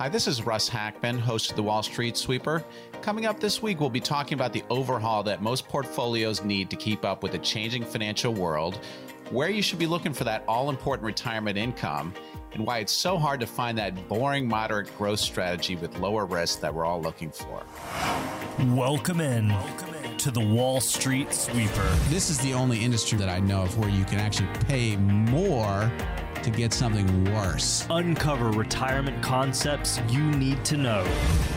Hi, this is Russ Hackmann, host of the Wall Street Sweeper. Coming up this week, we'll be talking about the overhaul that most portfolios need to keep up with the changing financial world, where you should be looking for that all important retirement income, and why it's so hard to find that boring, moderate growth strategy with lower risk that we're all looking for. Welcome in. Welcome to the Wall Street Sweeper. This is the only industry that I know of where you can actually pay more to get something worse. Uncover retirement concepts you need to know.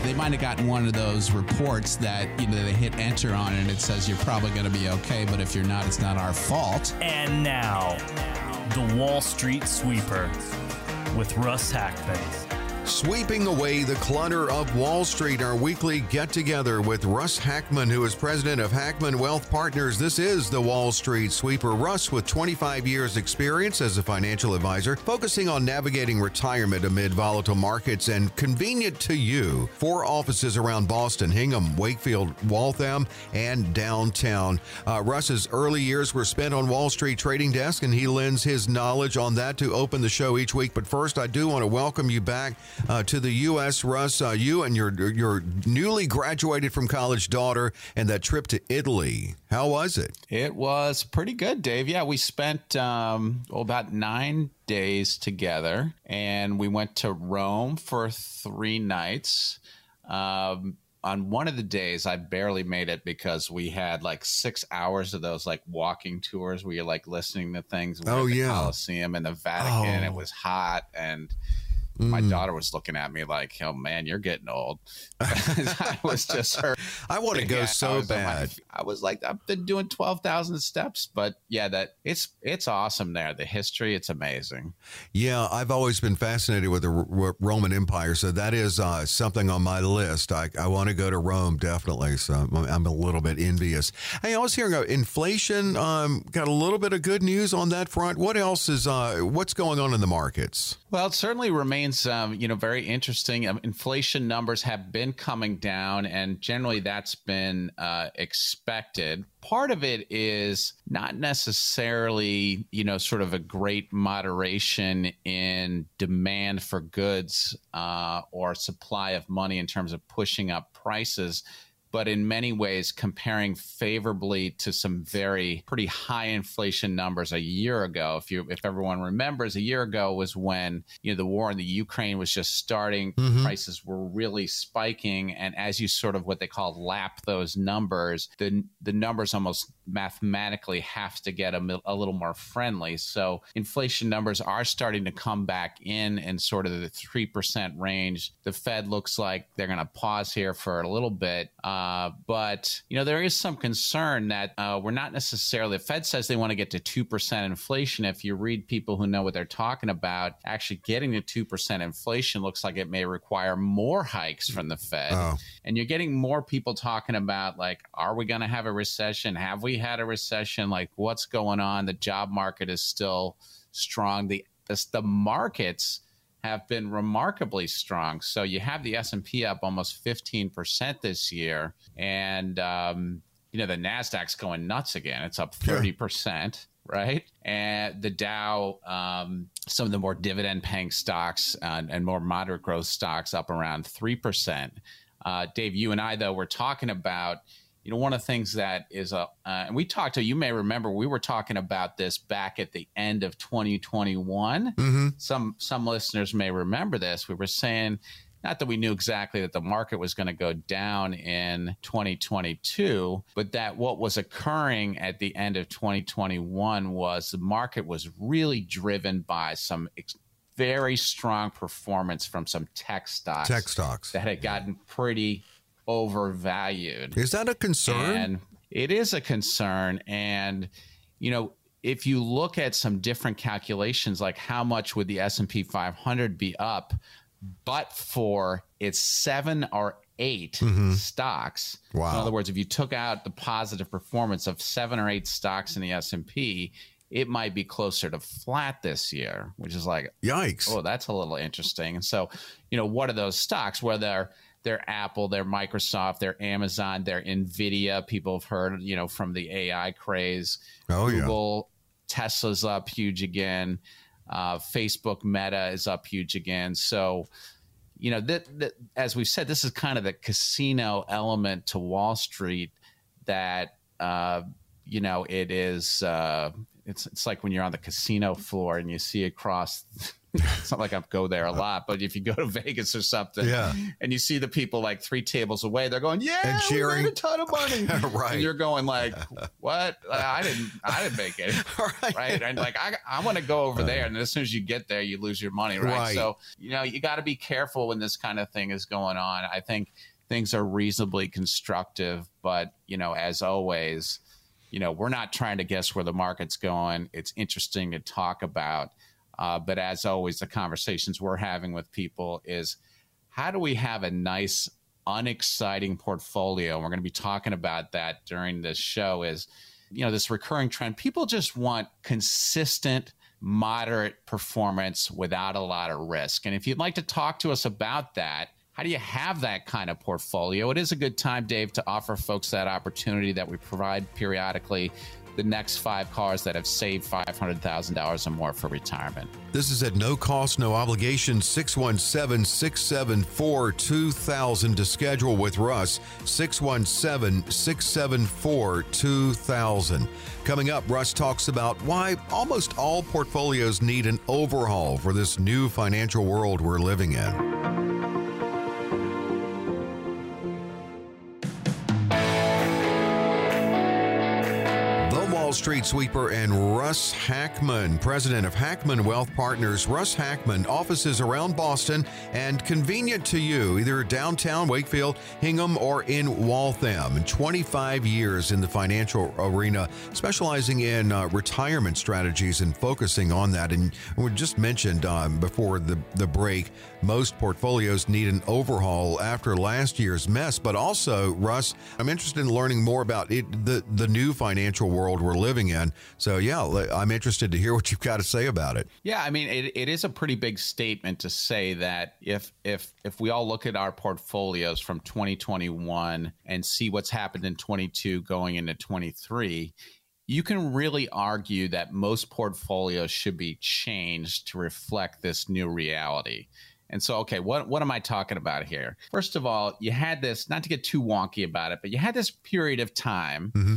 They might have gotten one of those reports that you know they hit enter on and it says you're probably going to be okay, but if you're not, it's not our fault. And now, the Wall Street Sweeper with Russ Hackmann. Sweeping away the clutter of Wall Street, our weekly get together with Russ Hackmann, who is president of Hackmann Wealth Partners. This is the Wall Street Sweeper. Russ, with 25 years' experience as a financial advisor, focusing on navigating retirement amid volatile markets and convenient to you. Four offices around Boston, Hingham, Wakefield, Waltham, and downtown. Uh, Russ's early years were spent on Wall Street trading desk, and he lends his knowledge on that to open the show each week. But first, I do want to welcome you back uh, to the U.S. Russ, uh, you and your your newly graduated from college daughter, and that trip to Italy. How was it? It was pretty good, Dave. Yeah, we spent um, well, about nine days together, and we went to Rome for three nights. Um, on one of the days I barely made it because we had like six hours of those like walking tours where you're like listening to things. Oh the yeah, Colosseum and the Vatican. Oh. It was hot and my Mm. daughter was looking at me like, "Oh man, you're getting old." I was just her. I want to go Yeah, so was on my- bad. I was like, I've been doing twelve thousand steps, but yeah, that it's it's awesome there. The history, it's amazing. Yeah, I've always been fascinated with the R- R- Roman Empire, so that is uh, something on my list. I, I want to go to Rome definitely, so I'm, I'm a little bit envious. Hey, I was hearing uh, inflation. Um, got a little bit of good news on that front. What else is uh, what's going on in the markets? Well, it certainly remains, um, you know, very interesting. Um, inflation numbers have been coming down, and generally that's been uh, expected. Part of it is not necessarily, you know, sort of a great moderation in demand for goods uh, or supply of money in terms of pushing up prices but in many ways comparing favorably to some very pretty high inflation numbers a year ago. If you if everyone remembers, a year ago was when you know the war in the Ukraine was just starting, Mhm. prices were really spiking, and as you sort of what they call lap those numbers, the the numbers almost mathematically have to get a, a little more friendly. So inflation numbers are starting to come back in in sort of the three percent range. The Fed looks like they're going to pause here for a little bit, uh, but you know there is some concern that uh, we're not necessarily. The Fed says they want to get to two percent inflation. If you read people who know what they're talking about, actually getting to two percent inflation looks like it may require more hikes from the Fed. Oh, and you're getting more people talking about like are we going to have a recession? Have we had a recession? Like what's going on? The job market is still strong. The the, the markets have been remarkably strong so you have the s&p up almost 15% this year and um, you know the nasdaq's going nuts again it's up 30% right? And the Dow, um, some of the more dividend paying stocks uh, and more moderate growth stocks up around 3%. Uh, Dave, you and I, though, were talking about, you know, one of the things that is a, uh, and we talked to, you may remember, we were talking about this back at the end of 2021. hmm Some, some listeners may remember this. We were saying, not that we knew exactly that the market was going to go down in 2022, but that what was occurring at the end of 2021 was the market was really driven by some ex- very strong performance from some tech stocks tech stocks. that had gotten pretty overvalued. Is that a concern? And it is a concern. And, you know, if you look at some different calculations, like how much would the S&P 500 be up, but for its seven or 8 stocks. Mm-hmm. Wow. In other words, if you took out the positive performance of seven or eight stocks in the S&P, it might be closer to flat this year, which is like Yikes. Oh, that's a little interesting. And so, you know, what are those stocks? Where they're they're Apple, they're Microsoft, they're Amazon, they're Nvidia. People have heard, you know, from the AI craze. Oh, yeah. Google, Tesla's up huge again. Uh, Facebook, Meta is up huge again. So, you know that, that as we've said, this is kind of the casino element to Wall Street that uh, you know it is. Uh, it's it's like when you're on the casino floor and you see across it's not like I go there a lot, but if you go to Vegas or something, Yeah. and you see the people like three tables away, they're going, "Yeah, And we made a ton of money." Right. And you're going like, "What? I didn't. I didn't make it." right. right? And like, I, I want to go over uh. there. And as soon as you get there, you lose your money, right? Right. So, you know, you got to be careful when this kind of thing is going on. I think things are reasonably constructive, but, you know, as always, you know, we're not trying to guess where the market's going. It's interesting to talk about. Uh, but as always, the conversations we're having with people is how do we have a nice, unexciting portfolio? And we're going to be talking about that during this show is, you know, this recurring trend. People just want consistent, moderate performance without a lot of risk. And if you'd like to talk to us about that, how do you have that kind of portfolio? It is a good time, Dave, to offer folks that opportunity that we provide periodically. The next five cars that have saved $500,000 or more for retirement. This is at no cost, no obligation. 617 674 2000 to schedule with Russ. 617 674 2000. Coming up, Russ talks about why almost all portfolios need an overhaul for this new financial world we're living in. Street Sweeper and Russ Hackmann, president of Hackmann Wealth Partners. Russ Hackmann, offices around Boston and convenient to you, either downtown Wakefield, Hingham, or in Waltham. 25 years in the financial arena, specializing in uh, retirement strategies and focusing on that. And we just mentioned um, before the, the break, most portfolios need an overhaul after last year's mess. But also, Russ, I'm interested in learning more about it, the, the new financial world we're living in. So, yeah, I'm interested to hear what you've got to say about it. Yeah, I mean, it, it is a pretty big statement to say that if if if we all look at our portfolios from 2021 and see what's happened in 22 going into 23, you can really argue that most portfolios should be changed to reflect this new reality. And so, okay, what what am I talking about here? First of all, you had this not to get too wonky about it, but you had this period of time mm-hmm.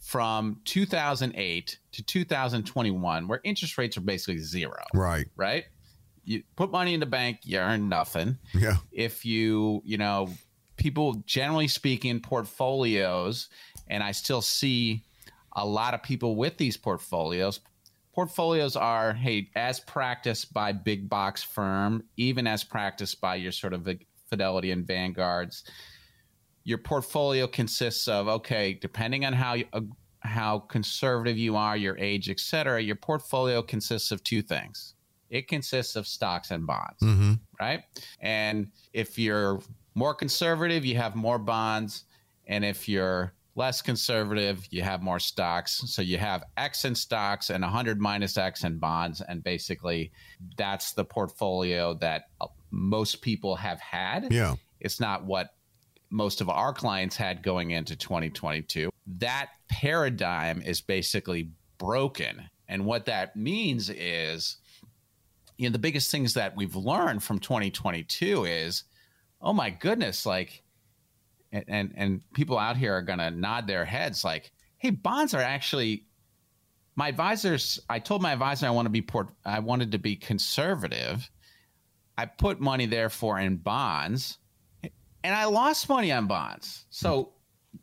from 2008 to 2021 where interest rates are basically zero, Right. right? You put money in the bank, you earn nothing. Yeah. If you, you know, people generally speaking, portfolios, and I still see a lot of people with these portfolios. Portfolios are, hey, as practiced by big box firm, even as practiced by your sort of Fidelity and Vanguards, your portfolio consists of okay depending on how you, uh, how conservative you are your age et cetera your portfolio consists of two things. It consists of stocks and bonds Mm-hmm. right? And if you're more conservative you have more bonds. And if you're less conservative you have more stocks so you have x in stocks and 100 minus x in bonds and basically that's the portfolio that most people have had Yeah. it's not what most of our clients had going into 2022. That paradigm is basically broken. And what that means is, you know, the biggest things that we've learned from 2022 is, oh my goodness, like, and and, and people out here are gonna nod their heads like, hey, bonds are actually my advisors. I told my advisor I want to be port, I wanted to be conservative. I put money therefore in bonds and I lost money on bonds. So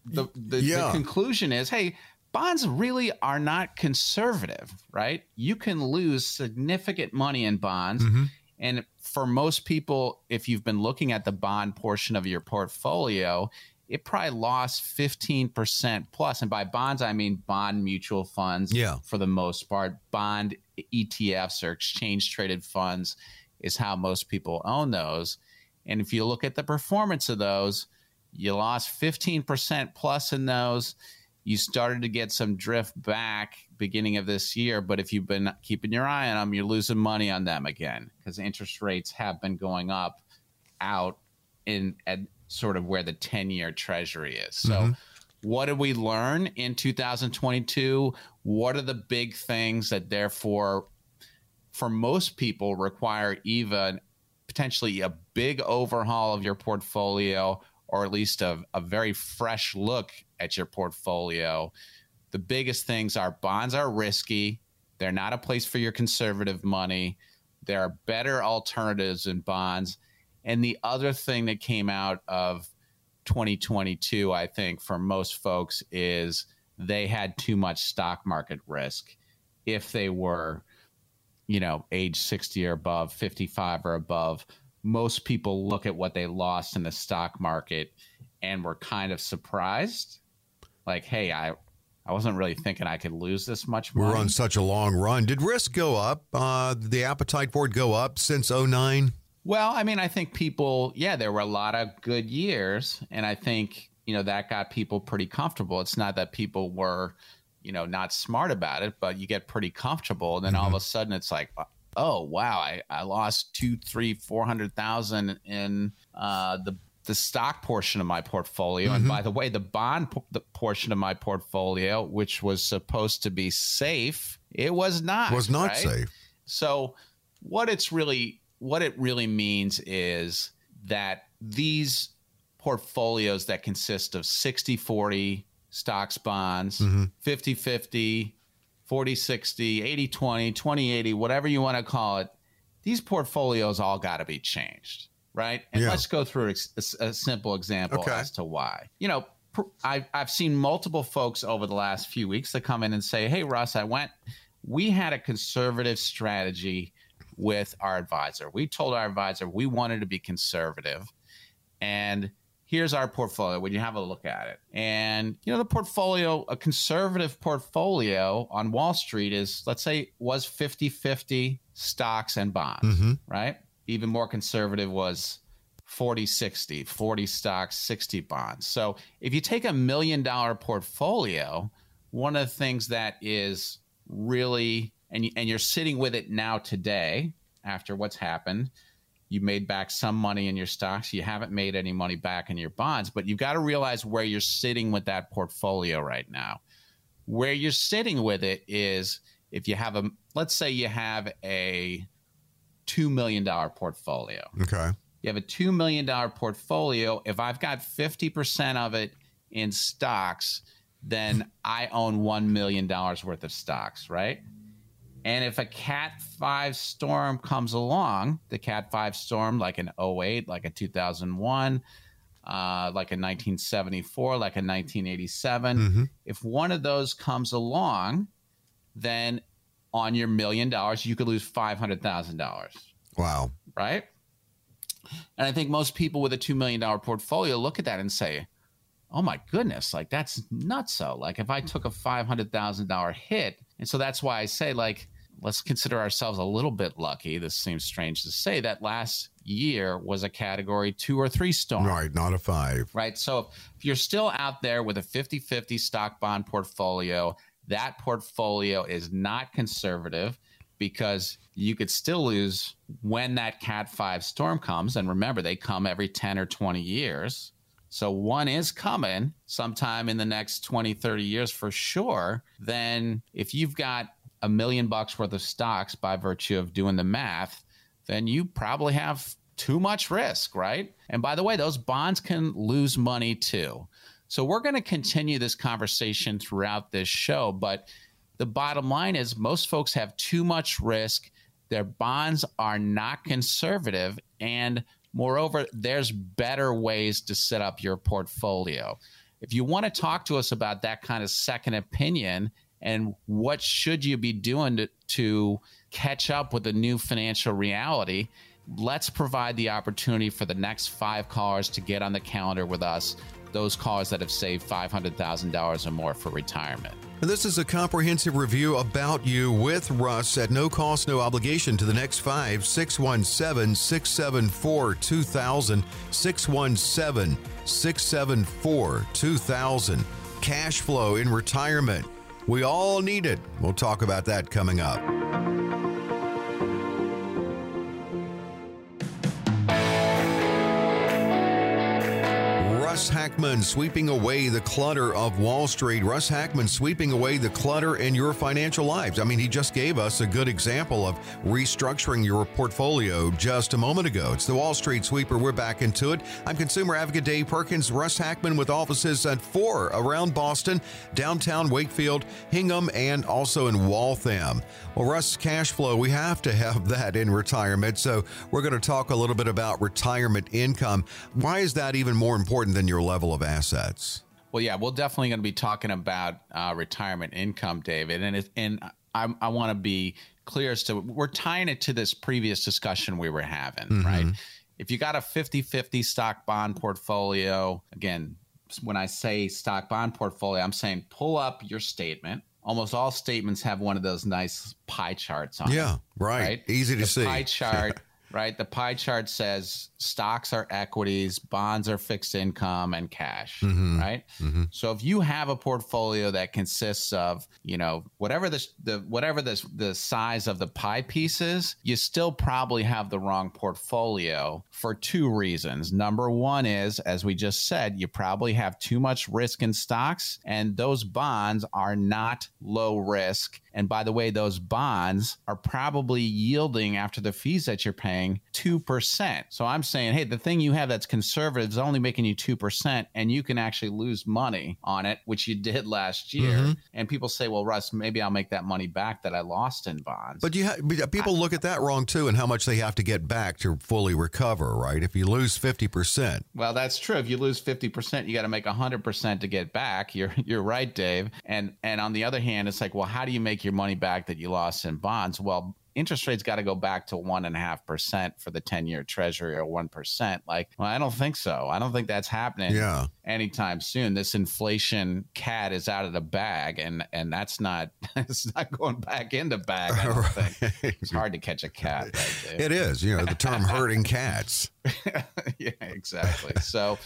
the the, Yeah. the conclusion is, hey, bonds really are not conservative, right? You can lose significant money in bonds. Mm-hmm. And for most people, if you've been looking at the bond portion of your portfolio, it probably lost 15% plus. And by bonds, I mean bond mutual funds Yeah. for the most part. Bond ETFs or exchange traded funds is how most people own those. And if you look at the performance of those, you lost 15% plus in those. You started to get some drift back beginning of this year, but if you've been keeping your eye on them, you're losing money on them again because interest rates have been going up out in at sort of where the 10 year treasury is. So, mm-hmm. what did we learn in 2022? What are the big things that, therefore, for most people require even potentially a big overhaul of your portfolio or at least a, a very fresh look at your portfolio, the biggest things are bonds are risky. They're not a place for your conservative money. There are better alternatives in bonds. And the other thing that came out of 2022, I think, for most folks is they had too much stock market risk if they were, you know, age 60 or above, 55 or above. Most people look at what they lost in the stock market and were kind of surprised. Like, hey, I I wasn't really thinking I could lose this much money. We're on such a long run. Did risk go up? Uh, the appetite for it go up since 09? Well, I mean, I think people, yeah, there were a lot of good years. And I think, you know, that got people pretty comfortable. It's not that people were, you know, not smart about it, but you get pretty comfortable. And then mm-hmm. all of a sudden it's like, oh, wow, I, I lost two, three, 400,000 in uh, the the stock portion of my portfolio. Mm-hmm. And by the way, the bond p- the portion of my portfolio, which was supposed to be safe, it was not. Was not right? safe. So what it's really what it really means is that these portfolios that consist of 60 40 stocks bonds, mm-hmm. 50 50, 40 60, 80 20, 20 80, whatever you want to call it, these portfolios all got to be changed right? And yeah. let's go through a, a simple example okay. as to why. You know, I've, I've seen multiple folks over the last few weeks that come in and say, Hey, Russ, I went, we had a conservative strategy with our advisor. We told our advisor we wanted to be conservative. And here's our portfolio when you have a look at it. And, you know, the portfolio, a conservative portfolio on Wall Street is, let's say, was 50 50 stocks and bonds, mm-hmm. right? even more conservative was 40 60 40 stocks 60 bonds so if you take a million dollar portfolio one of the things that is really and, and you're sitting with it now today after what's happened you made back some money in your stocks you haven't made any money back in your bonds but you've got to realize where you're sitting with that portfolio right now where you're sitting with it is if you have a let's say you have a $2 million portfolio. Okay. You have a $2 million portfolio. If I've got 50% of it in stocks, then I own $1 million worth of stocks, right? And if a Cat 5 storm comes along, the Cat 5 storm, like an 08, like a 2001, uh, like a 1974, like a 1987, mm-hmm. if one of those comes along, then on your million dollars, you could lose $500,000. Wow. Right? And I think most people with a $2 million portfolio look at that and say, oh my goodness, like that's nuts. So, like, if I took a $500,000 hit, and so that's why I say, like, let's consider ourselves a little bit lucky. This seems strange to say that last year was a category two or three storm. Right, not a five. Right. So if you're still out there with a 50 50 stock bond portfolio that portfolio is not conservative because you could still lose when that Cat 5 storm comes. And remember, they come every 10 or 20 years. So one is coming sometime in the next 20, 30 years for sure. Then if you've got a million bucks worth of stocks by virtue of doing the math, then you probably have too much risk, right? And by the way, those bonds can lose money too. So we're going to continue this conversation throughout this show. But the bottom line is most folks have too much risk. Their bonds are not conservative. And moreover, there's better ways to set up your portfolio. If you want to talk to us about that kind of second opinion and what should you be doing to, to catch up with the new financial reality, let's provide the opportunity for the next five callers to get on the calendar with us those cars that have saved $500,000 or more for retirement. And this is a comprehensive review about you with Russ at no cost, no obligation to the next five 617 674 2000. 617 674 2000. Cash flow in retirement. We all need it. We'll talk about that coming up. Russ Hackmann sweeping away the clutter of Wall Street. Russ Hackmann sweeping away the clutter in your financial lives. I mean, he just gave us a good example of restructuring your portfolio just a moment ago. It's the Wall Street Sweeper. We're back into it. I'm consumer advocate Dave Perkins, Russ Hackmann with offices at four around Boston, downtown Wakefield, Hingham, and also in Waltham. Well, Russ, cash flow, we have to have that in retirement. So we're going to talk a little bit about retirement income. Why is that even more important than your level of assets? Well, yeah, we're definitely going to be talking about uh, retirement income, David, and it, and I, I want to be clear as to we're tying it to this previous discussion we were having, mm-hmm. right? If you got a 50-50 stock bond portfolio, again, when I say stock bond portfolio, I'm saying pull up your statement. Almost all statements have one of those nice pie charts on. Yeah, right. right. Easy to the see. Pie chart right? The pie chart says stocks are equities, bonds are fixed income, and cash, mm-hmm. right? Mm-hmm. So if you have a portfolio that consists of, you know, whatever the, the whatever the the size of the pie piece is, you still probably have the wrong portfolio for two reasons. Number one is, as we just said, you probably have too much risk in stocks, and those bonds are not low risk. And by the way, those bonds are probably yielding after the fees that you're paying 2%. So I'm saying, hey, the thing you have that's conservative is only making you 2%, and you can actually lose money on it, which you did last year. Mm-hmm. And people say, well, Russ, maybe I'll make that money back that I lost in bonds. But you ha- people I, look at that wrong too, and how much they have to get back to fully recover, right? If you lose 50%. Well, that's true. If you lose 50%, you got to make 100% to get back. You're, you're right, Dave. And, and on the other hand, it's like, well, how do you make your money back that you lost in bonds? Well, interest rates got to go back to one and a half percent for the 10 year treasury or one percent. Like, well, I don't think so. I don't think that's happening yeah. anytime soon. This inflation cat is out of the bag and and that's not it's not going back into bag. I don't right. think. It's hard to catch a cat. Right, it is, you know, the term herding cats. yeah, exactly. So,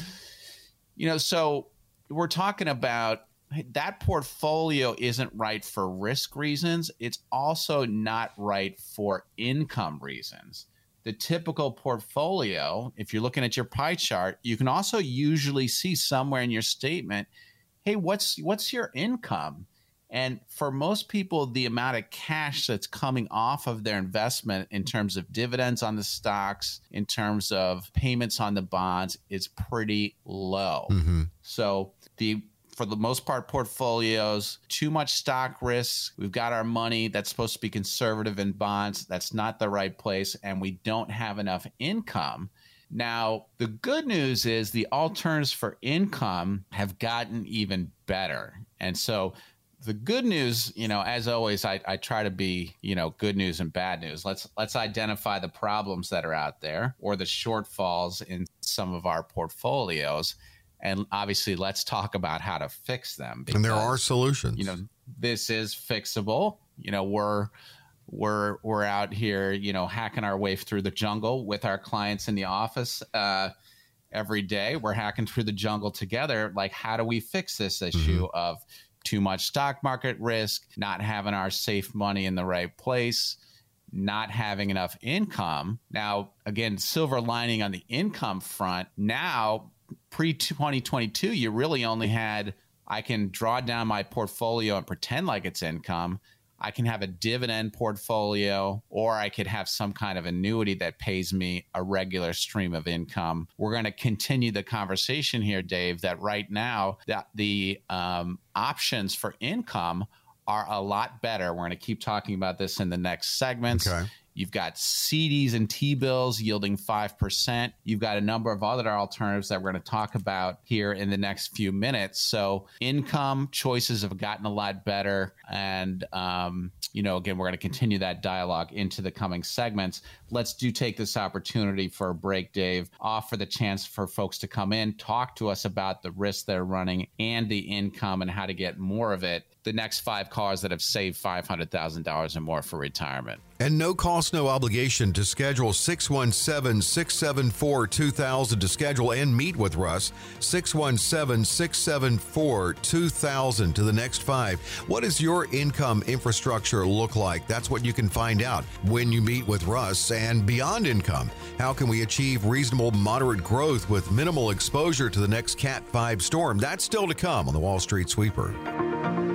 you know, so we're talking about that portfolio isn't right for risk reasons. It's also not right for income reasons. The typical portfolio, if you're looking at your pie chart, you can also usually see somewhere in your statement, hey, what's what's your income? And for most people, the amount of cash that's coming off of their investment in terms of dividends on the stocks, in terms of payments on the bonds, is pretty low. Mm-hmm. So the for the most part, portfolios, too much stock risk. We've got our money that's supposed to be conservative in bonds. That's not the right place. And we don't have enough income. Now, the good news is the alternatives for income have gotten even better. And so the good news, you know, as always, I, I try to be, you know, good news and bad news. Let's let's identify the problems that are out there or the shortfalls in some of our portfolios and obviously let's talk about how to fix them because, and there are solutions. you know this is fixable. You know we're we're we're out here you know hacking our way through the jungle with our clients in the office uh, every day. We're hacking through the jungle together. Like how do we fix this issue mm-hmm. of too much stock market risk not having our safe money in the right place not having enough income? Now again silver lining on the income front. Now pre 2022, you really only had I can draw down my portfolio and pretend like it's income. I can have a dividend portfolio, or I could have some kind of annuity that pays me a regular stream of income. We're going to continue the conversation here, Dave. That right now, that the um, options for income are a lot better. We're going to keep talking about this in the next segments. Okay. You've got CDs and T bills yielding 5%. You've got a number of other alternatives that we're going to talk about here in the next few minutes. So, income choices have gotten a lot better. And, um, you know, again, we're going to continue that dialogue into the coming segments. Let's do take this opportunity for a break, Dave. Offer the chance for folks to come in, talk to us about the risks they're running and the income and how to get more of it the next five cars that have saved $500,000 or more for retirement. And no cost, no obligation to schedule 617 674 2000 to schedule and meet with Russ. 617 674 2000 to the next five. What does your income infrastructure look like? That's what you can find out when you meet with Russ. And beyond income, how can we achieve reasonable, moderate growth with minimal exposure to the next Cat 5 storm? That's still to come on the Wall Street Sweeper.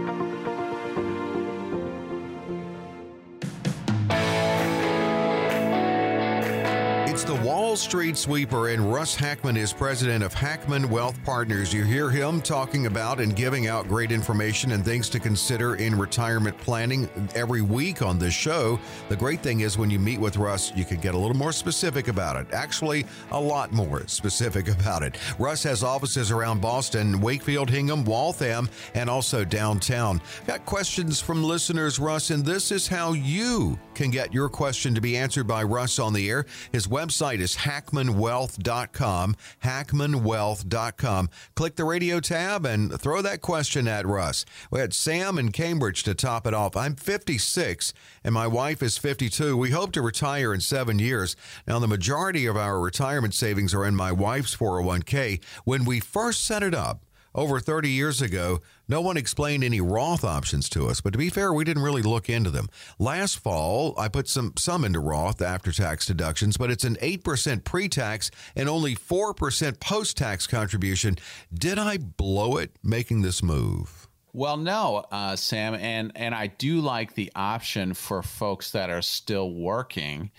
It's the Wall Street Sweeper, and Russ Hackmann is president of Hackmann Wealth Partners. You hear him talking about and giving out great information and things to consider in retirement planning every week on this show. The great thing is when you meet with Russ, you can get a little more specific about it. Actually, a lot more specific about it. Russ has offices around Boston, Wakefield, Hingham, Waltham, and also downtown. Got questions from listeners, Russ, and this is how you can get your question to be answered by Russ on the air. His website is hackmannwealth.com, hackmannwealth.com. Click the radio tab and throw that question at Russ. We had Sam in Cambridge to top it off. I'm 56 and my wife is 52. We hope to retire in seven years. Now, the majority of our retirement savings are in my wife's 401k. When we first set it up, over 30 years ago, no one explained any Roth options to us, but to be fair, we didn't really look into them. Last fall, I put some some into Roth after tax deductions, but it's an 8% pre-tax and only 4% post-tax contribution. Did I blow it making this move? Well, no, uh, Sam, and and I do like the option for folks that are still working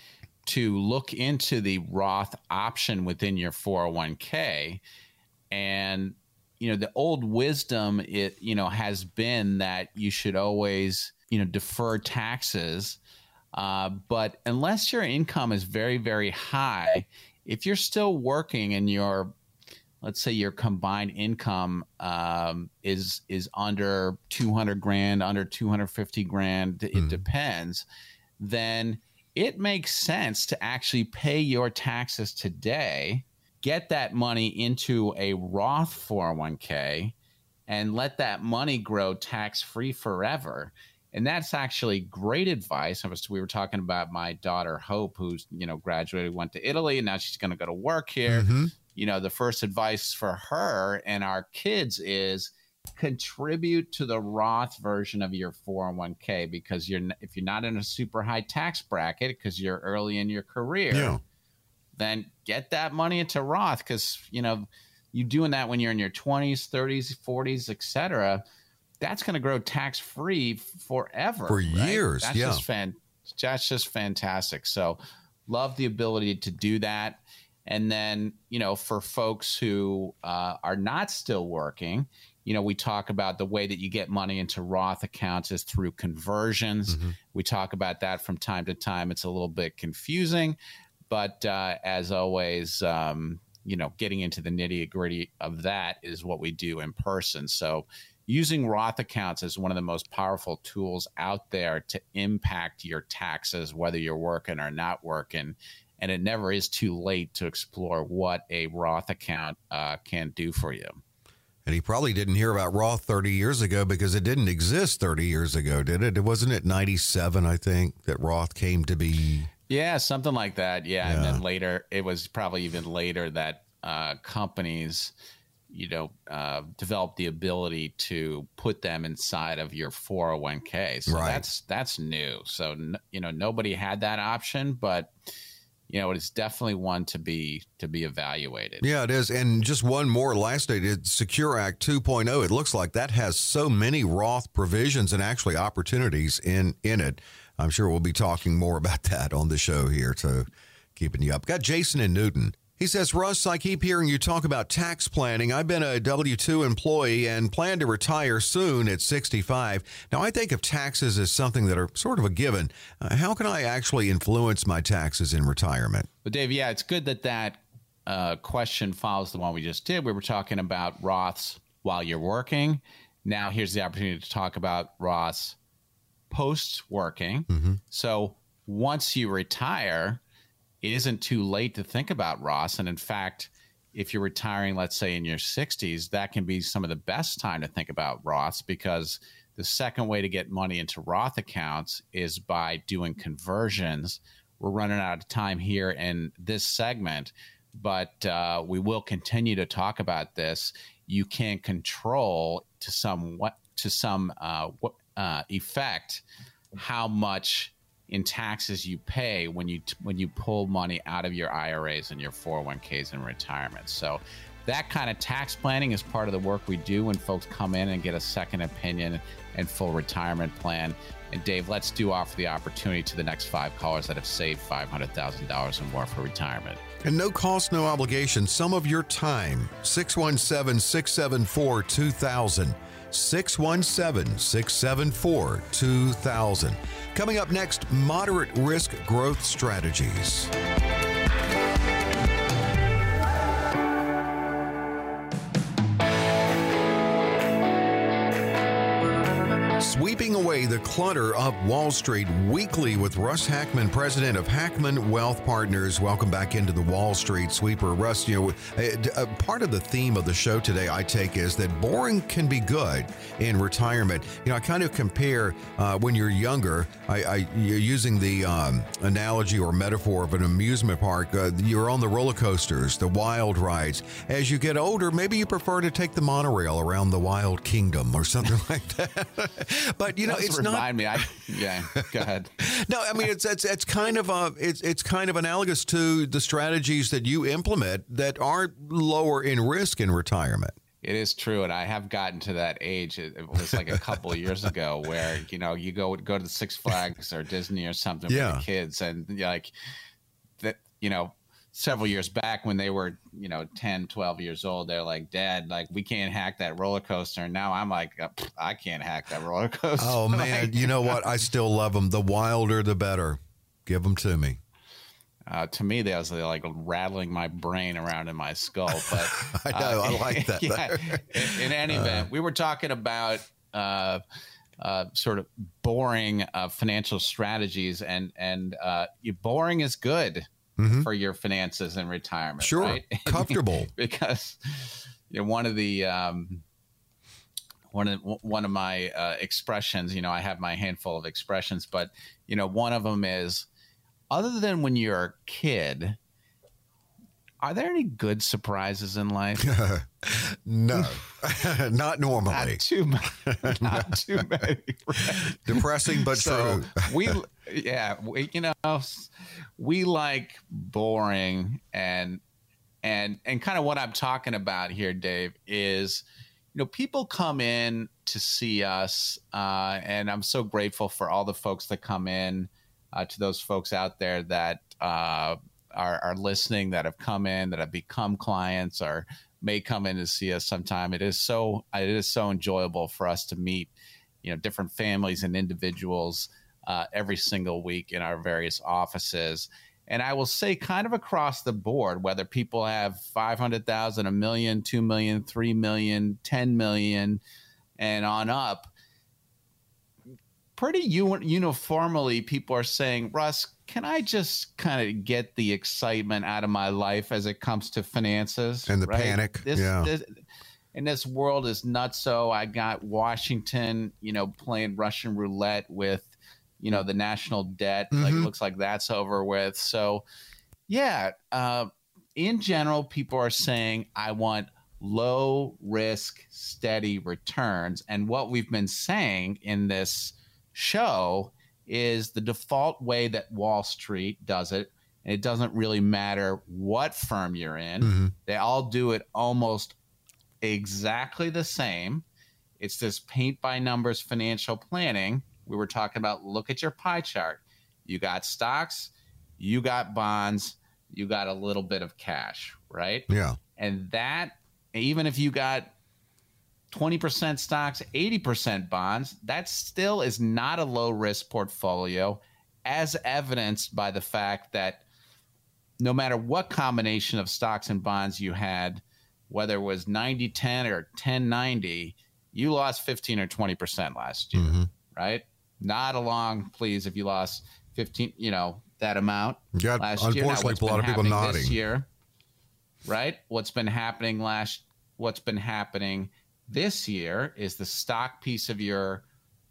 to look into the Roth option within your 401k and you know the old wisdom it you know has been that you should always you know defer taxes uh, but unless your income is very very high if you're still working and your let's say your combined income um, is is under 200 grand under 250 grand it mm. depends then it makes sense to actually pay your taxes today get that money into a Roth 401k and let that money grow tax free forever. And that's actually great advice. We were talking about my daughter Hope, who's you know graduated, went to Italy, and now she's going to go to work here. Mm-hmm. You know, the first advice for her and our kids is contribute to the Roth version of your 401k because you're if you're not in a super high tax bracket because you're early in your career. Yeah then get that money into Roth because you know you're doing that when you're in your 20s, 30s, 40s, etc. That's going to grow tax free forever for right? years. That's yeah, just fan- that's just fantastic. So love the ability to do that. And then you know for folks who uh, are not still working, you know, we talk about the way that you get money into Roth accounts is through conversions. Mm-hmm. We talk about that from time to time. It's a little bit confusing, but uh, as always, um, you know, getting into the nitty gritty of that is what we do in person. So, using Roth accounts is one of the most powerful tools out there to impact your taxes, whether you're working or not working. And it never is too late to explore what a Roth account uh, can do for you. And he probably didn't hear about Roth 30 years ago because it didn't exist 30 years ago, did it? It wasn't it 97, I think, that Roth came to be. Yeah, something like that. Yeah. yeah. And then later, it was probably even later that uh, companies, you know, uh, developed the ability to put them inside of your 401k. So right. that's that's new. So you know, nobody had that option, but you know, it's definitely one to be to be evaluated. Yeah, it is. And just one more last date, Secure Act 2.0. It looks like that has so many Roth provisions and actually opportunities in in it. I'm sure we'll be talking more about that on the show here, so keeping you up. Got Jason and Newton. He says, Russ, I keep hearing you talk about tax planning. I've been a W 2 employee and plan to retire soon at 65. Now, I think of taxes as something that are sort of a given. Uh, how can I actually influence my taxes in retirement? Well, Dave, yeah, it's good that that uh, question follows the one we just did. We were talking about Roths while you're working. Now, here's the opportunity to talk about Roths post working. Mm-hmm. So once you retire, it isn't too late to think about Roths. And in fact, if you're retiring, let's say in your 60s, that can be some of the best time to think about Roths because The second way to get money into Roth accounts is by doing conversions. We're running out of time here in this segment, but uh, we will continue to talk about this. You can control to some what to some uh, uh, effect how much in taxes you pay when you when you pull money out of your IRAs and your 401ks in retirement. So that kind of tax planning is part of the work we do when folks come in and get a second opinion and full retirement plan. And Dave, let's do offer the opportunity to the next five callers that have saved $500,000 or more for retirement. And no cost, no obligation. Some of your time. 617 674 2000. 617 674 2000. Coming up next, moderate risk growth strategies. The clutter of Wall Street weekly with Russ Hackmann, president of Hackmann Wealth Partners. Welcome back into the Wall Street Sweeper. Russ, you know, a, part of the theme of the show today, I take, is that boring can be good in retirement. You know, I kind of compare uh, when you're younger, I, I you're using the um, analogy or metaphor of an amusement park. Uh, you're on the roller coasters, the wild rides. As you get older, maybe you prefer to take the monorail around the Wild Kingdom or something like that. but you know, it's remind not. me. I, yeah, go ahead. no, I mean it's it's it's kind of a it's it's kind of analogous to the strategies that you implement that aren't lower in risk in retirement. It is true, and I have gotten to that age. It, was like a couple of years ago where you know you go go to the Six Flags or Disney or something Yeah. with the kids, and like that, you know, several years back when they were you know 10 12 years old they're like dad like we can't hack that roller coaster and now i'm like uh, i can't hack that roller coaster Oh man, Like, you know what? I still love them. The wilder, the better. Give them to me. uh, to me that was like rattling my brain around in my skull but I know. I like that. yeah, in, in any event we were talking about uh, uh, sort of boring uh, financial strategies and and uh, you, boring is good Mhm. for your finances and retirement Sure, right? comfortable. because you know one of the um, one of one of my uh, expressions. You know, I have my handful of expressions, but you know, one of them is other than when you're a kid. Are there any good surprises in life? no, not normally. Not too many. Not too many. right? Depressing, but so true. we, yeah, we, you know, we like boring and and and kind of what I'm talking about here, Dave, is you know people come in to see us, uh, and I'm so grateful for all the folks that come in. Uh, to those folks out there that uh, are, are listening, that have come in, that have become clients, or may come in to see us sometime. It is so it is so enjoyable for us to meet, you know, different families and individuals uh, every single week in our various offices. And I will say, kind of across the board, whether people have 500,000, a million, 2 million, 3 million, 10 million, and on up, pretty uniformly, people are saying, Russ, can I just kind of get the excitement out of my life as it comes to finances? And the panic, This, yeah. this, and this world is nuts. So I got Washington, you know, playing Russian roulette with, you know, the national debt. Like, Mhm. looks like that's over with. So, yeah, uh, in general, people are saying, I want low risk, steady returns. And what we've been saying in this show is the default way that Wall Street does it. And it doesn't really matter what firm you're in, Mhm. they all do it almost exactly the same. It's this paint by numbers financial planning. We were talking about look at your pie chart. You got stocks, you got bonds, you got a little bit of cash, right? Yeah. And that, even if you got 20% stocks, 80% bonds, that still is not a low risk portfolio, as evidenced by the fact that no matter what combination of stocks and bonds you had, whether it was 90 10 or 10 90, you lost 15 or 20% last year, Mhm. right? Not along, please, if you lost 15, you know, that amount You got, last year. Now, unfortunately, a lot of people nodding. This year, right? What's been happening last? What's been happening this year is the stock piece of your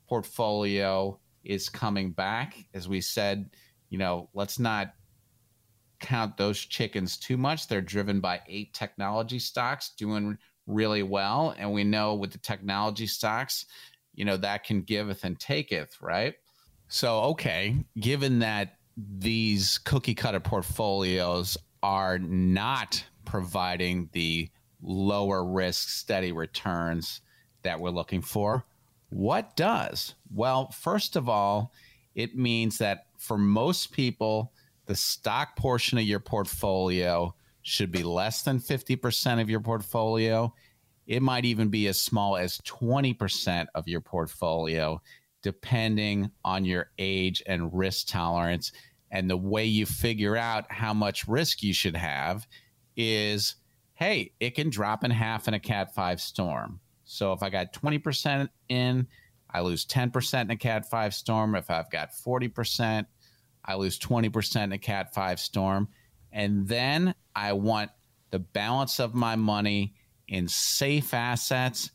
portfolio is coming back. As we said, you know, let's not count those chickens too much. They're driven by eight technology stocks doing really well. And we know with the technology stocks, you know, that can giveth and taketh, right? So, okay, given that these cookie cutter portfolios are not providing the lower risk, steady returns that we're looking for, what does? Well, first of all, it means that for most people, the stock portion of your portfolio should be less than 50% of your portfolio. It might even be as small as 20% of your portfolio, depending on your age and risk tolerance. And the way you figure out how much risk you should have is hey, it can drop in half in a Cat 5 storm. So if I got 20% in, I lose 10% in a Cat 5 storm. If I've got 40%, I lose 20% in a Cat 5 storm. And then I want the balance of my money in safe assets,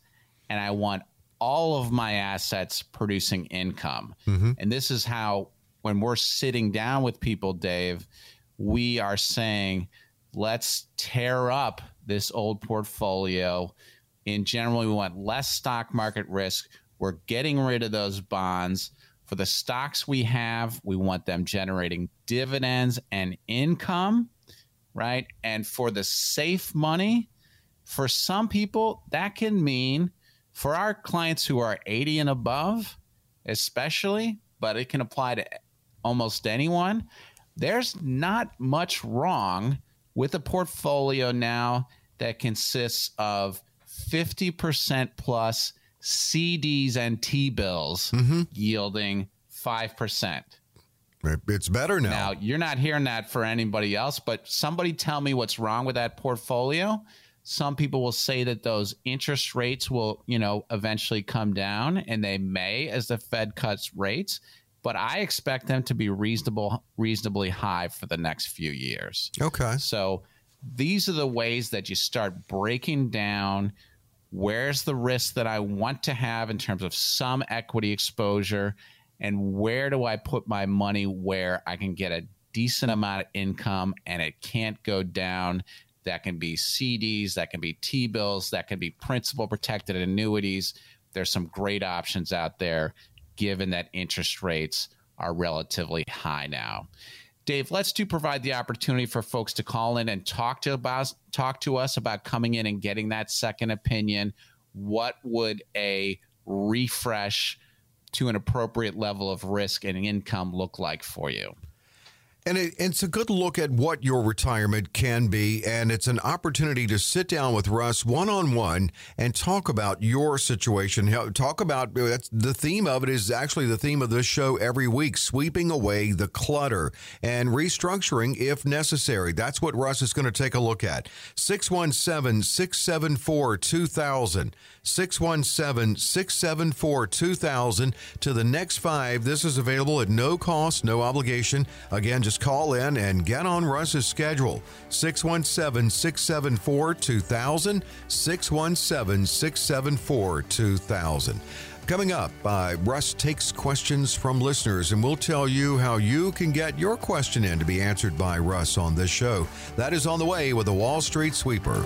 and I want all of my assets producing income. Mm-hmm. And this is how, when we're sitting down with people, Dave, we are saying, let's tear up this old portfolio. In general, we want less stock market risk. We're getting rid of those bonds. For the stocks we have, we want them generating dividends and income, right? And for the safe money, for some people, that can mean for our clients who are 80 and above, especially, but it can apply to almost anyone. There's not much wrong with a portfolio now that consists of 50% plus CDs and T bills mm-hmm. yielding 5%. It's better now. Now, you're not hearing that for anybody else, but somebody tell me what's wrong with that portfolio. Some people will say that those interest rates will, you know, eventually come down and they may as the Fed cuts rates, but I expect them to be reasonable reasonably high for the next few years. Okay. So, these are the ways that you start breaking down where's the risk that I want to have in terms of some equity exposure, and where do I put my money where I can get a decent amount of income and it can't go down. That can be CDs, that can be T bills, that can be principal protected annuities. There's some great options out there given that interest rates are relatively high now. Dave, let's do provide the opportunity for folks to call in and talk to about talk to us about coming in and getting that second opinion. What would a refresh to an appropriate level of risk and income look like for you? And it, it's a good look at what your retirement can be. And it's an opportunity to sit down with Russ one on one and talk about your situation. Talk about uh, that's the theme of it is actually the theme of this show every week sweeping away the clutter and restructuring if necessary. That's what Russ is going to take a look at. 617 674 2000. 617 674 2000 to the next five. This is available at no cost, no obligation. Again, just call in and get on Russ's schedule. 617 674 2000. 617 674 2000. Coming up, uh, Russ takes questions from listeners, and we'll tell you how you can get your question in to be answered by Russ on this show. That is on the way with the Wall Street Sweeper.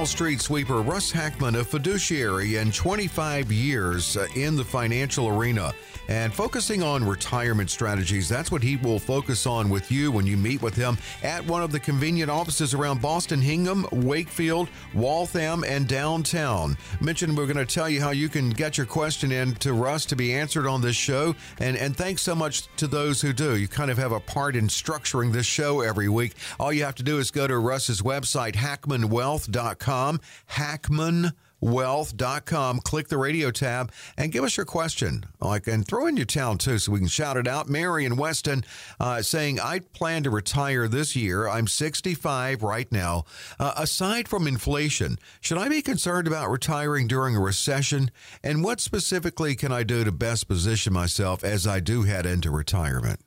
Wall Street sweeper Russ Hackmann, a fiduciary and 25 years uh, in the financial arena and focusing on retirement strategies. That's what he will focus on with you when you meet with him at one of the convenient offices around Boston, Hingham, Wakefield, Waltham, and downtown. Mentioned we're going to tell you how you can get your question in to Russ to be answered on this show. And, and thanks so much to those who do. You kind of have a part in structuring this show every week. All you have to do is go to Russ's website, hackmannwealth.com. Hackmann wealth.com. Click the radio tab and give us your question. Like and throw in your town too so we can shout it out. Mary in Weston uh, saying, I plan to retire this year. I'm 65 right now. Uh, aside from inflation, should I be concerned about retiring during a recession? And what specifically can I do to best position myself as I do head into retirement?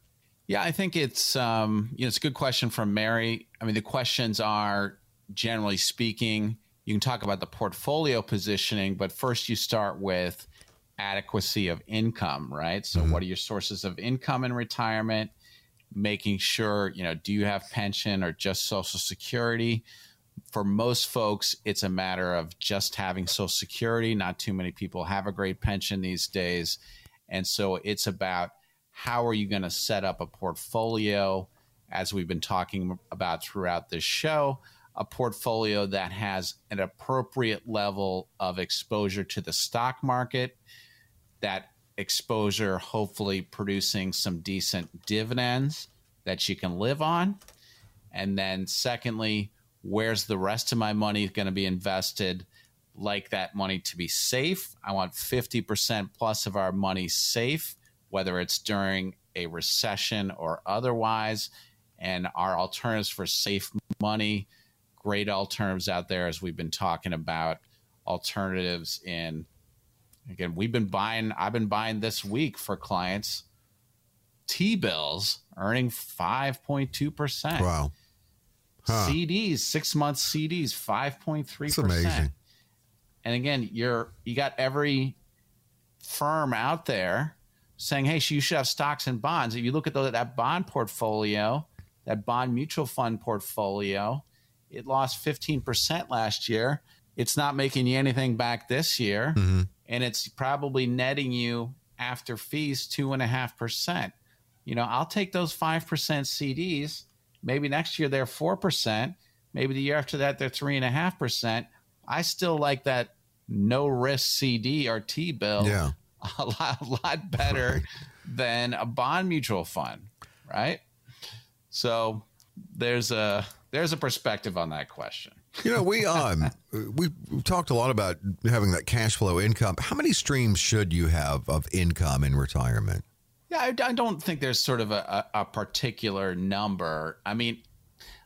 Yeah, I think it's um, you know it's a good question from Mary. I mean, the questions are generally speaking. You can talk about the portfolio positioning, but first you start with adequacy of income, right? So, mm-hmm. what are your sources of income in retirement? Making sure you know, do you have pension or just Social Security? For most folks, it's a matter of just having Social Security. Not too many people have a great pension these days, and so it's about how are you going to set up a portfolio, as we've been talking about throughout this show, a portfolio that has an appropriate level of exposure to the stock market, that exposure hopefully producing some decent dividends that you can live on. And then, secondly, where's the rest of my money going to be invested? Like that money to be safe. I want 50% plus of our money safe whether it's during a recession or otherwise. And our alternatives for safe money, great alternatives out there, as we've been talking about, alternatives in, again, we've been buying, I've been buying this week for clients T bills earning 5.2%. Wow. Huh. CDs, six month CDs, 5.3%. That's amazing. And again, you're, you got every firm out there saying, hey, you should have stocks and bonds. If you look at the, that bond portfolio, that bond mutual fund portfolio, it lost 15% last year. It's not making you anything back this year. Mm-hmm. And it's probably netting you after fees two and a half percent. You know, I'll take those 5% CDs. Maybe next year they're 4%. Maybe the year after that they're three and a half percent. I still like that no risk CD or T bill yeah. a lot, a lot better right. than a bond mutual fund, right? So there's a there's a perspective on that question. You know, we um we talked a lot about having that cash flow income. How many streams should you have of income in retirement? Yeah, I, I don't think there's sort of a, a, particular number. I mean,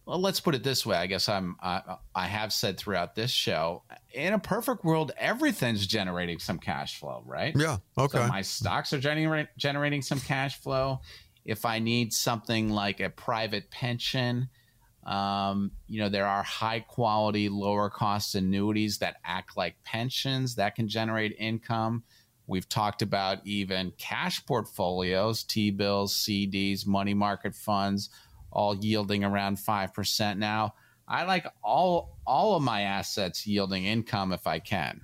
well, let's put it this way. I guess I'm I, I have said throughout this show, in a perfect world, everything's generating some cash flow, right? Yeah. Okay. So my stocks are generating generating some cash flow. If I need something like a private pension, um, you know, there are high quality, lower cost annuities that act like pensions that can generate income. We've talked about even cash portfolios, T bills, CDs, money market funds all yielding around 5% now. I like all all of my assets yielding income if I can.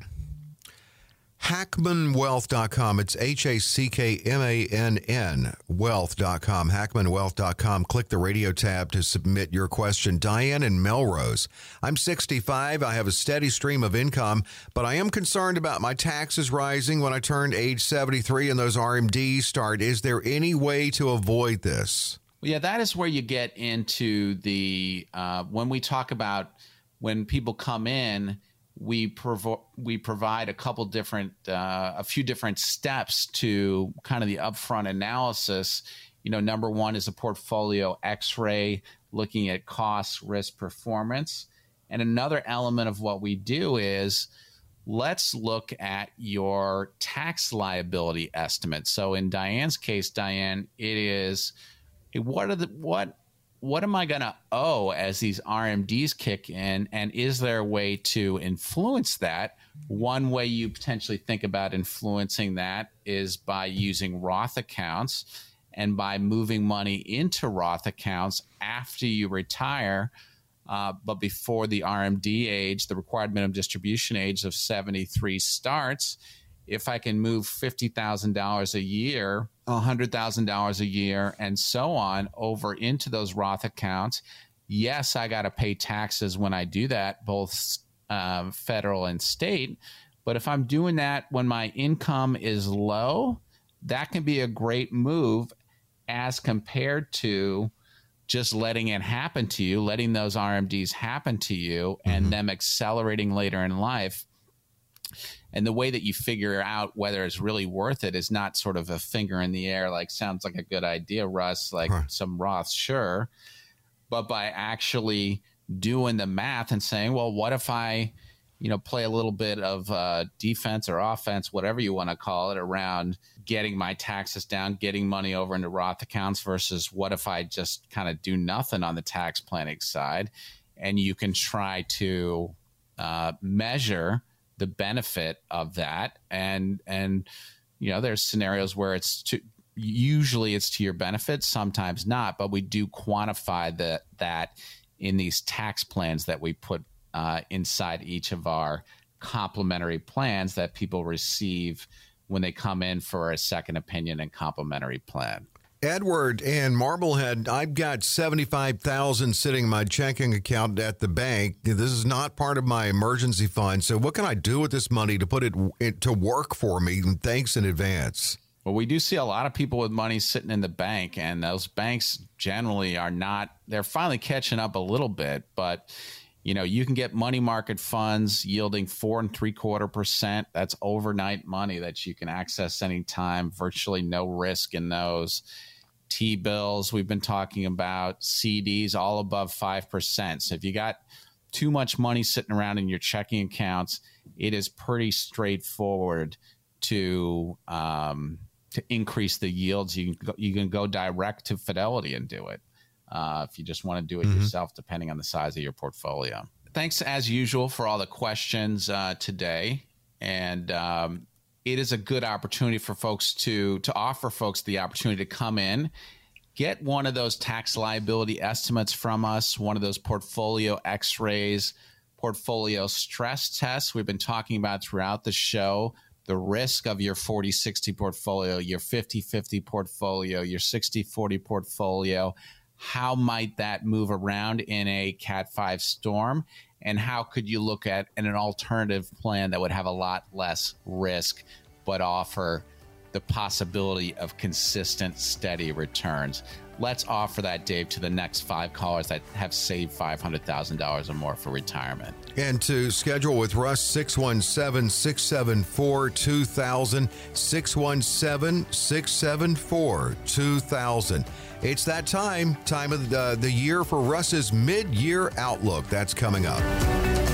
HackmannWealth.com. It's H A C K M A N N wealth.com. HackmannWealth.com. Click the radio tab to submit your question. Diane and Melrose. I'm 65. I have a steady stream of income, but I am concerned about my taxes rising when I turn age 73 and those RMDs start. Is there any way to avoid this? Well, yeah, that is where you get into the uh, when we talk about when people come in, we provo- we provide a couple different, uh, a few different steps to kind of the upfront analysis. You know, number one is a portfolio X-ray looking at cost, risk, performance, and another element of what we do is let's look at your tax liability estimate. So in Diane's case, Diane, it is what are the what what am I going to owe as these RMDs kick in? And is there a way to influence that? One way you potentially think about influencing that is by using Roth accounts and by moving money into Roth accounts after you retire, uh, but before the RMD age, the required minimum distribution age of 73 starts if I can move $50,000 a year, $100,000 a year, and so on over into those Roth accounts, yes, I got to pay taxes when I do that, both uh, federal and state. But if I'm doing that when my income is low, that can be a great move as compared to just letting it happen to you, letting those RMDs happen to you, mm-hmm. and them accelerating later in life and the way that you figure out whether it's really worth it is not sort of a finger in the air, like sounds like a good idea, Russ, like right. some Roth, sure. But by actually doing the math and saying, well, what if I, you know, play a little bit of uh, defense or offense, whatever you want to call it, around getting my taxes down, getting money over into Roth accounts versus what if I just kind of do nothing on the tax planning side. And you can try to uh, measure the benefit of that. And, and, you know, there's scenarios where it's to, usually it's to your benefit, sometimes not, but we do quantify the, that in these tax plans that we put uh, inside each of our complementary plans that people receive when they come in for a second opinion and complementary plan. Edward and Marblehead, I've got 75,000 sitting in my checking account at the bank. This is not part of my emergency fund. So what can I do with this money to put it, it to work for me? Thanks in advance. Well, we do see a lot of people with money sitting in the bank, and those banks generally are not, they're finally catching up a little bit, but you know, you can get money market funds yielding four and three quarter percent. That's overnight money that you can access anytime, virtually no risk in those. T bills, we've been talking about CDs, all above 5%. So if you got too much money sitting around in your checking accounts, it is pretty straightforward to um, to increase the yields. You can go, you can go direct to Fidelity and do it uh, if you just want to do it mm-hmm. yourself, depending on the size of your portfolio. Thanks as usual for all the questions uh, today, and um, it is a good opportunity for folks to to offer folks the opportunity to come in. Get one of those tax liability estimates from us, one of those portfolio x rays, portfolio stress tests we've been talking about throughout the show the risk of your 40 60 portfolio, your 50 50 portfolio, your 60 40 portfolio, how might that move around in a Cat 5 storm? And how could you look at an alternative plan that would have a lot less risk but offer the possibility of consistent, steady returns? Let's offer that, Dave, to the next five callers that have saved $500,000 or more for retirement. And to schedule with Russ, 617 674 2000, 617 674 2000. It's that time, time of the, the year for Russ's mid year outlook. That's coming up.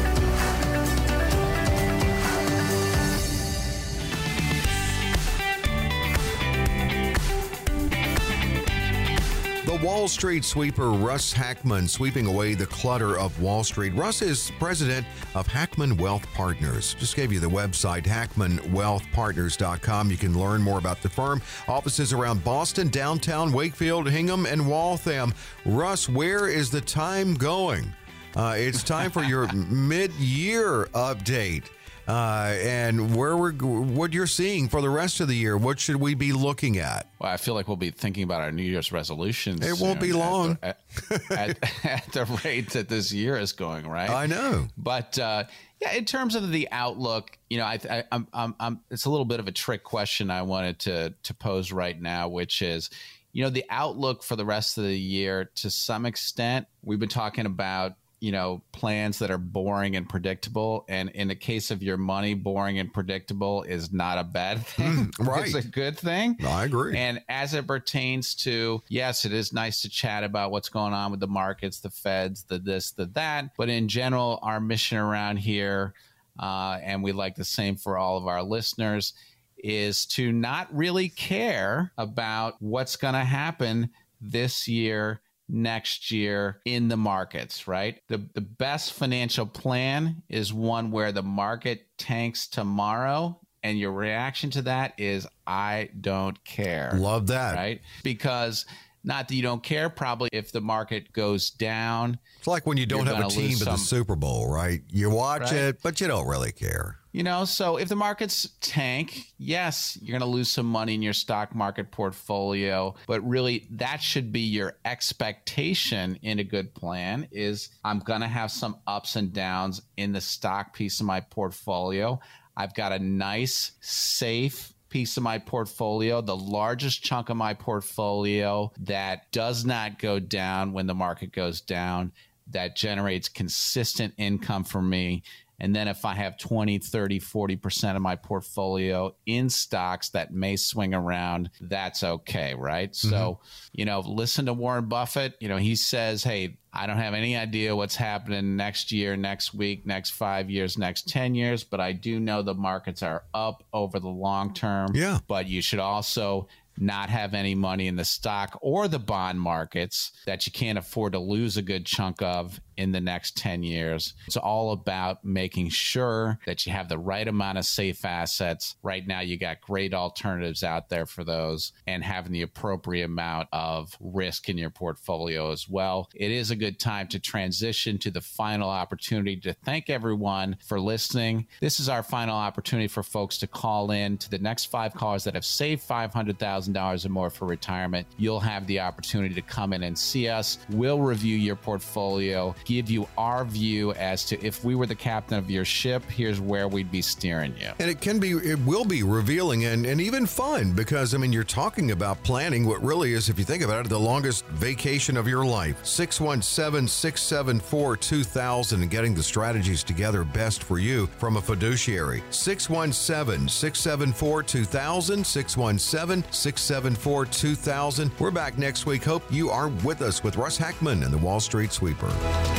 Wall Street sweeper Russ Hackmann sweeping away the clutter of Wall Street. Russ is president of Hackmann Wealth Partners. Just gave you the website, hackmannwealthpartners.com. You can learn more about the firm. Offices around Boston, downtown, Wakefield, Hingham, and Waltham. Russ, where is the time going? Uh, it's time for your mid year update uh, and where we're what you're seeing for the rest of the year. What should we be looking at? Well, I feel like we'll be thinking about our New Year's resolutions. It won't be long at the, at, at, at the, rate that this year is going. Right? I know, but. Uh, yeah, in terms of the outlook, you know, I, I, I'm, I'm, I'm, it's a little bit of a trick question I wanted to to pose right now, which is, you know, the outlook for the rest of the year. To some extent, we've been talking about you know plans that are boring and predictable. And in the case of your money boring and predictable is not a bad thing. Mm, right it's a good thing. I agree. And as it pertains to yes it is nice to chat about what's going on with the markets the feds the this the that. But in general our mission around here uh, and we like the same for all of our listeners is to not really care about what's going to happen this year next year in the markets, right? The, the best financial plan is one where the market tanks tomorrow and your reaction to that is I don't care. Love that. Right? Because not that you don't care, probably if the market goes down. It's like when you don't have a team at the Super Bowl, right? You watch right? it, but you don't really care. You know, so if the markets tank, yes, you're going to lose some money in your stock market portfolio, but really that should be your expectation in a good plan is I'm going to have some ups and downs in the stock piece of my portfolio. I've got a nice, safe piece of my portfolio, the largest chunk of my portfolio that does not go down when the market goes down, that generates consistent income for me and then if I have 20, 30, 40% of my portfolio in stocks that may swing around, that's okay, right? Mm-hmm. So, you know, listen to Warren Buffett. You know, he says, hey, I don't have any idea what's happening next year, next week, next five years, next 10 years, but I do know the markets are up over the long term. Yeah. But you should also not have any money in the stock or the bond markets that you can't afford to lose a good chunk of in the next 10 years. It's all about making sure that you have the right amount of safe assets. Right now, you got great alternatives out there for those and having the appropriate amount of risk in your portfolio as well. It is a good time to transition to the final opportunity to thank everyone for listening. This is our final opportunity for folks to call in to the next five callers that have saved $500,000 or more for retirement. You'll have the opportunity to come in and see us. We'll review your portfolio give you our view as to if we were the captain of your ship, here's where we'd be steering you. And it can be, it will be revealing and, and even fun because, I mean, you're talking about planning what really is, if you think about it, the longest vacation of your life. 617 674 2000 and getting the strategies together best for you from a fiduciary. 617 674 2000, 617 674 2000. We're back next week. Hope you are with us with Russ Hackmann and the Wall Street Sweeper.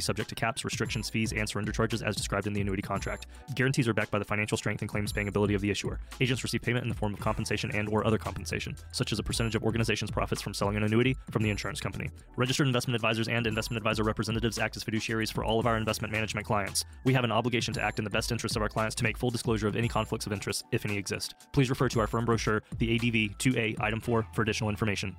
subject to caps, restrictions, fees, and surrender charges as described in the annuity contract. Guarantees are backed by the financial strength and claims paying ability of the issuer. Agents receive payment in the form of compensation and or other compensation, such as a percentage of organization's profits from selling an annuity from the insurance company. Registered investment advisors and investment advisor representatives act as fiduciaries for all of our investment management clients. We have an obligation to act in the best interest of our clients to make full disclosure of any conflicts of interest, if any exist. Please refer to our firm brochure, the ADV 2A Item 4, for additional information.